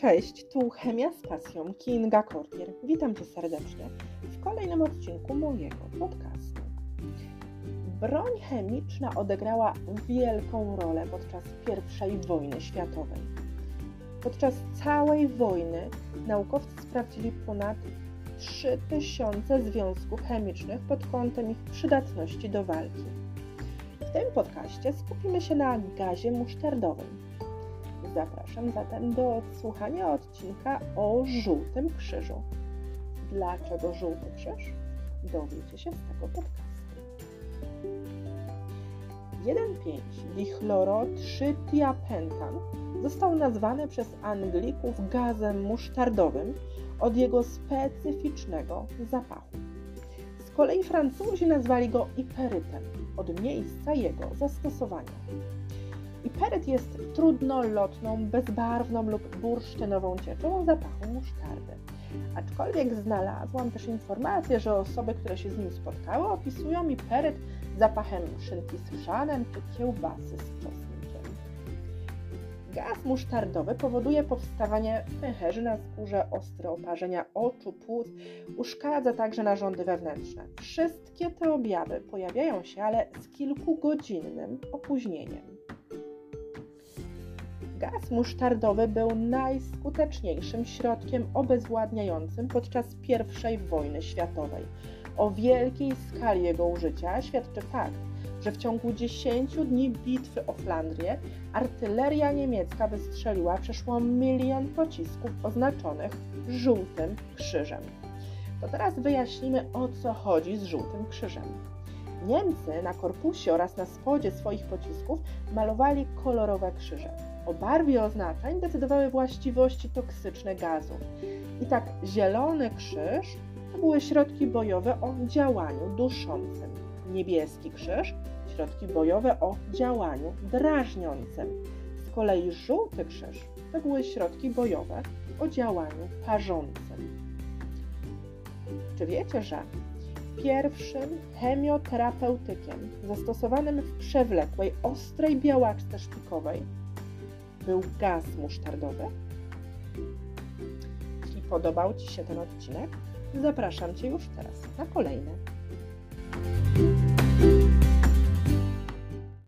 Cześć, tu Chemia z pasją Kinga Kortier. Witam Cię serdecznie w kolejnym odcinku mojego podcastu. Broń chemiczna odegrała wielką rolę podczas I wojny światowej. Podczas całej wojny naukowcy sprawdzili ponad 3000 związków chemicznych pod kątem ich przydatności do walki. W tym podcaście skupimy się na gazie musztardowym Zapraszam zatem do odsłuchania odcinka o żółtym krzyżu. Dlaczego żółty krzyż? Dowiecie się z tego podcastu. 1,5-dichloro-3-tiapentan został nazwany przez Anglików gazem musztardowym od jego specyficznego zapachu. Z kolei Francuzi nazwali go iperytem od miejsca jego zastosowania. Iperyt jest trudnolotną, bezbarwną lub bursztynową cieczą o zapachu musztardy. Aczkolwiek znalazłam też informację, że osoby, które się z nim spotkały, opisują iperyt zapachem szynki z chrzanem czy kiełbasy z czosnkiem. Gaz musztardowy powoduje powstawanie pęcherzy na skórze, ostre oparzenia oczu, płuc, uszkadza także narządy wewnętrzne. Wszystkie te objawy pojawiają się, ale z kilkugodzinnym opóźnieniem. Gaz musztardowy był najskuteczniejszym środkiem obezwładniającym podczas I wojny światowej. O wielkiej skali jego użycia świadczy fakt, że w ciągu 10 dni bitwy o Flandrię artyleria niemiecka wystrzeliła przeszło milion pocisków oznaczonych żółtym krzyżem. To teraz wyjaśnimy o co chodzi z żółtym krzyżem. Niemcy na korpusie oraz na spodzie swoich pocisków malowali kolorowe krzyże. O barwie oznaczeń decydowały właściwości toksyczne gazów. I tak zielony krzyż to były środki bojowe o działaniu duszącym. Niebieski krzyż środki bojowe o działaniu drażniącym. Z kolei żółty krzyż to były środki bojowe o działaniu parzącym. Czy wiecie, że pierwszym chemioterapeutykiem zastosowanym w przewlekłej, ostrej białaczce szpikowej był gaz musztardowy. Jeśli podobał Ci się ten odcinek, zapraszam Cię już teraz na kolejne.